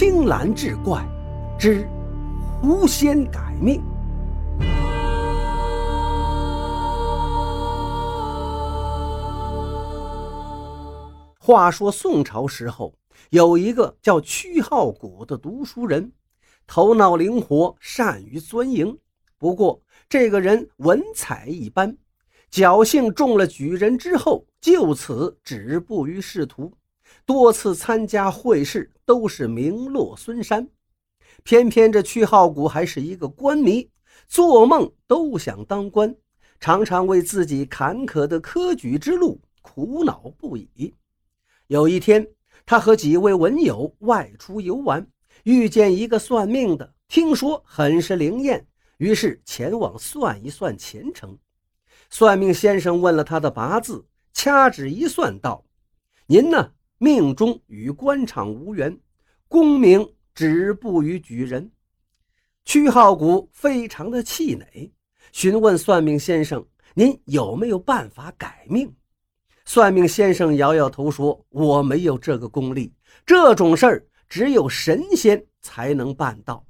青蓝志怪之狐仙改命。话说宋朝时候，有一个叫屈浩古的读书人，头脑灵活，善于钻营。不过，这个人文采一般，侥幸中了举人之后，就此止步于仕途。多次参加会试，都是名落孙山。偏偏这屈浩古还是一个官迷，做梦都想当官，常常为自己坎坷的科举之路苦恼不已。有一天，他和几位文友外出游玩，遇见一个算命的，听说很是灵验，于是前往算一算前程。算命先生问了他的八字，掐指一算，道：“您呢，命中与官场无缘，功名止步于举人。”屈浩古非常的气馁，询问算命先生：“您有没有办法改命？”算命先生摇摇头说：“我没有这个功力，这种事儿只有神仙才能办到。”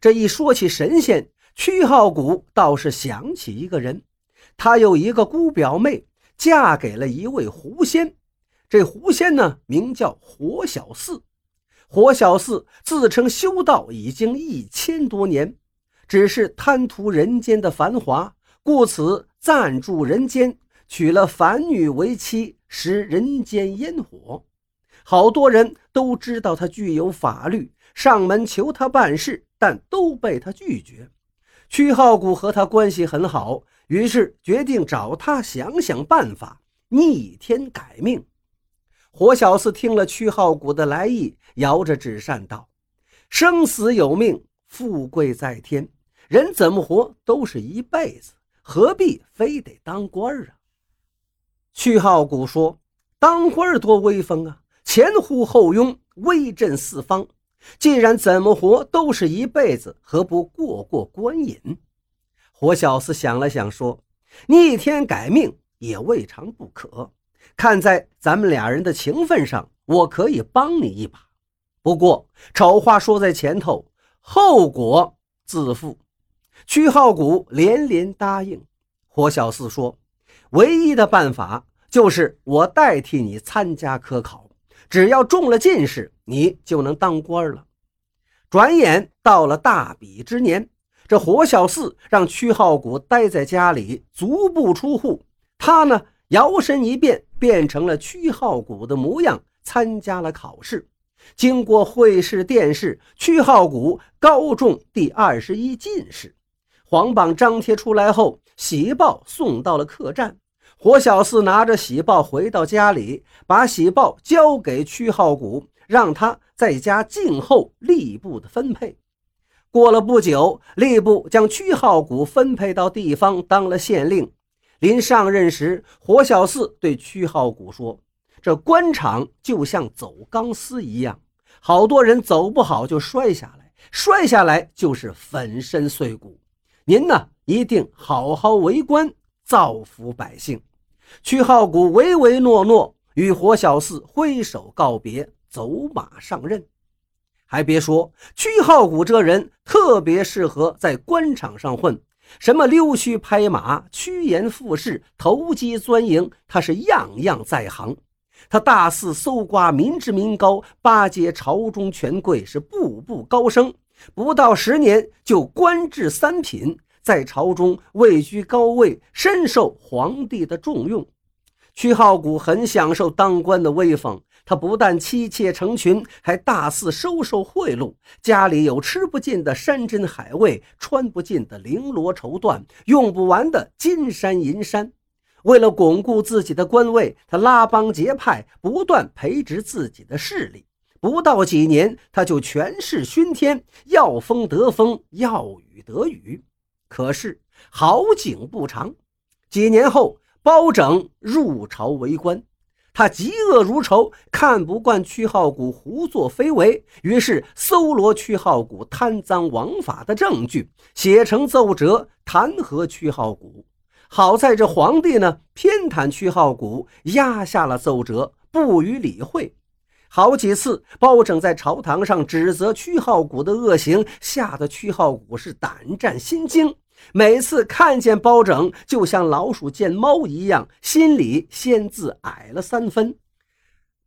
这一说起神仙，屈浩古倒是想起一个人，他有一个姑表妹，嫁给了一位狐仙。这狐仙呢，名叫火小四。火小四自称修道已经一千多年，只是贪图人间的繁华，故此暂住人间。娶了凡女为妻，食人间烟火。好多人都知道他具有法律，上门求他办事，但都被他拒绝。屈浩古和他关系很好，于是决定找他想想办法，逆天改命。火小四听了屈浩古的来意，摇着纸扇道：“生死有命，富贵在天，人怎么活都是一辈子，何必非得当官啊？”屈浩古说：“当官多威风啊，前呼后拥，威震四方。既然怎么活都是一辈子，何不过过官瘾？”火小四想了想说：“逆天改命也未尝不可。看在咱们俩人的情分上，我可以帮你一把。不过丑话说在前头，后果自负。”屈浩古连连答应。火小四说。唯一的办法就是我代替你参加科考，只要中了进士，你就能当官了。转眼到了大比之年，这火小四让屈浩古待在家里，足不出户。他呢，摇身一变，变成了屈浩古的模样，参加了考试。经过会试殿试，屈浩古高中第二十一进士。皇榜张贴出来后，喜报送到了客栈。火小四拿着喜报回到家里，把喜报交给屈浩古，让他在家静候吏部的分配。过了不久，吏部将屈浩古分配到地方当了县令。临上任时，火小四对屈浩古说：“这官场就像走钢丝一样，好多人走不好就摔下来，摔下来就是粉身碎骨。您呢，一定好好为官，造福百姓。”屈浩古唯唯诺诺，与火小四挥手告别，走马上任。还别说，屈浩古这人特别适合在官场上混，什么溜须拍马、趋炎附势、投机钻营，他是样样在行。他大肆搜刮民脂民膏，巴结朝中权贵，是步步高升。不到十年，就官至三品。在朝中位居高位，深受皇帝的重用。屈浩古很享受当官的威风，他不但妻妾成群，还大肆收受贿赂。家里有吃不尽的山珍海味，穿不尽的绫罗绸缎，用不完的金山银山。为了巩固自己的官位，他拉帮结派，不断培植自己的势力。不到几年，他就权势熏天，要风得风，要雨得雨。可是好景不长，几年后，包拯入朝为官，他嫉恶如仇，看不惯屈浩古胡作非为，于是搜罗屈浩古贪赃枉法的证据，写成奏折弹劾屈浩古。好在这皇帝呢偏袒屈浩古，压下了奏折，不予理会。好几次，包拯在朝堂上指责屈浩谷的恶行，吓得屈浩谷是胆战心惊。每次看见包拯，就像老鼠见猫一样，心里先自矮了三分。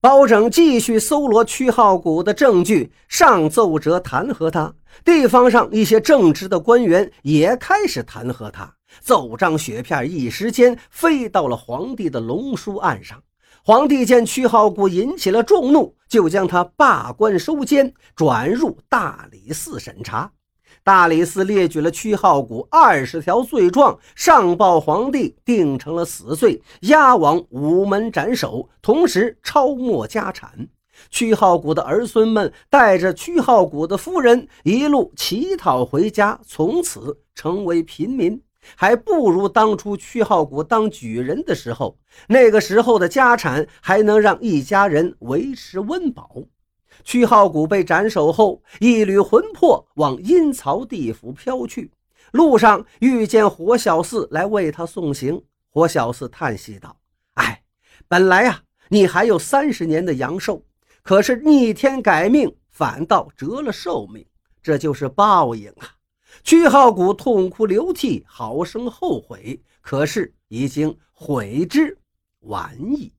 包拯继续搜罗屈浩谷的证据，上奏折弹劾他。地方上一些正直的官员也开始弹劾他。奏章雪片一时间飞到了皇帝的龙书案上。皇帝见屈浩谷引起了众怒，就将他罢官收监，转入大理寺审查。大理寺列举了屈浩谷二十条罪状，上报皇帝，定成了死罪，押往午门斩首，同时抄没家产。屈浩谷的儿孙们带着屈浩谷的夫人一路乞讨回家，从此成为平民。还不如当初屈浩谷当举人的时候，那个时候的家产还能让一家人维持温饱。屈浩谷被斩首后，一缕魂魄往阴曹地府飘去，路上遇见火小四来为他送行。火小四叹息道：“哎，本来啊，你还有三十年的阳寿，可是逆天改命，反倒折了寿命，这就是报应啊。”屈浩谷痛哭流涕，好生后悔，可是已经悔之晚矣。